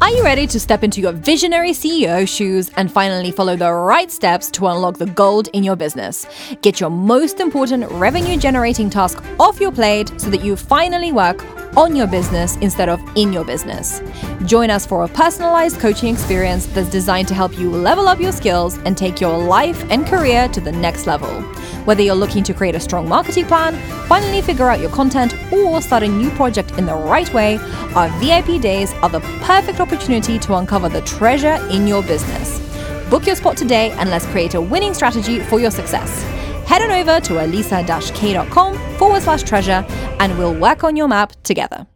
Are you ready to step into your visionary CEO shoes and finally follow the right steps to unlock the gold in your business? Get your most important revenue generating task off your plate so that you finally work on your business instead of in your business. Join us for a personalized coaching experience that's designed to help you level up your skills and take your life and career to the next level. Whether you're looking to create a strong marketing plan, finally figure out your content, or start a new project in the right way, our VIP days are the perfect opportunity to uncover the treasure in your business. Book your spot today and let's create a winning strategy for your success. Head on over to alisa-k.com forward slash treasure and we'll work on your map together.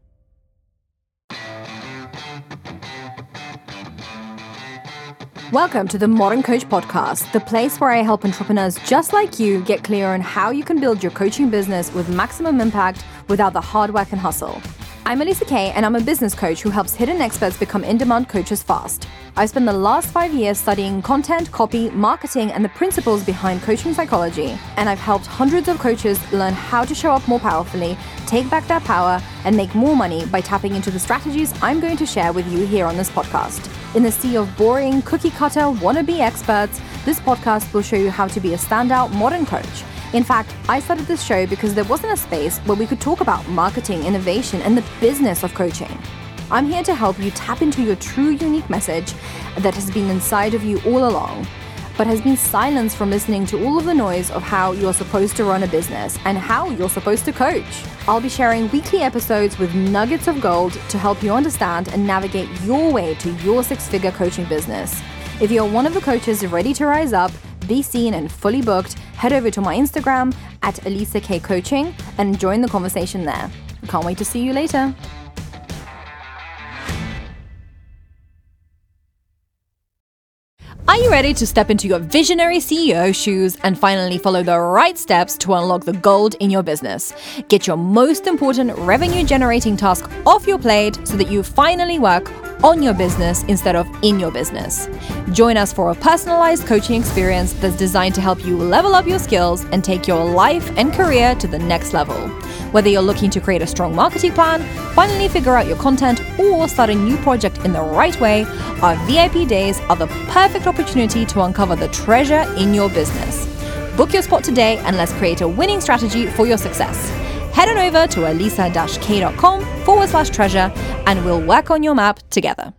Welcome to the Modern Coach Podcast, the place where I help entrepreneurs just like you get clear on how you can build your coaching business with maximum impact without the hard work and hustle. I'm Alisa Kay, and I'm a business coach who helps hidden experts become in demand coaches fast. I've spent the last five years studying content, copy, marketing, and the principles behind coaching psychology, and I've helped hundreds of coaches learn how to show up more powerfully, take back their power, and make more money by tapping into the strategies I'm going to share with you here on this podcast. In the sea of boring, cookie cutter, wannabe experts, this podcast will show you how to be a standout modern coach in fact, I started this show because there wasn't a space where we could talk about marketing, innovation, and the business of coaching. I'm here to help you tap into your true unique message that has been inside of you all along, but has been silenced from listening to all of the noise of how you're supposed to run a business and how you're supposed to coach. I'll be sharing weekly episodes with nuggets of gold to help you understand and navigate your way to your six figure coaching business. If you're one of the coaches ready to rise up, be seen and fully booked, head over to my Instagram at Alisa Kay Coaching and join the conversation there. Can't wait to see you later. Are you ready to step into your visionary CEO shoes and finally follow the right steps to unlock the gold in your business? Get your most important revenue generating task off your plate so that you finally work on your business instead of in your business. Join us for a personalized coaching experience that's designed to help you level up your skills and take your life and career to the next level. Whether you're looking to create a strong marketing plan, finally figure out your content, or start a new project in the right way, our VIP days are the perfect opportunity to uncover the treasure in your business. Book your spot today and let's create a winning strategy for your success. Head on over to alisa-k.com forward slash treasure and we'll work on your map together.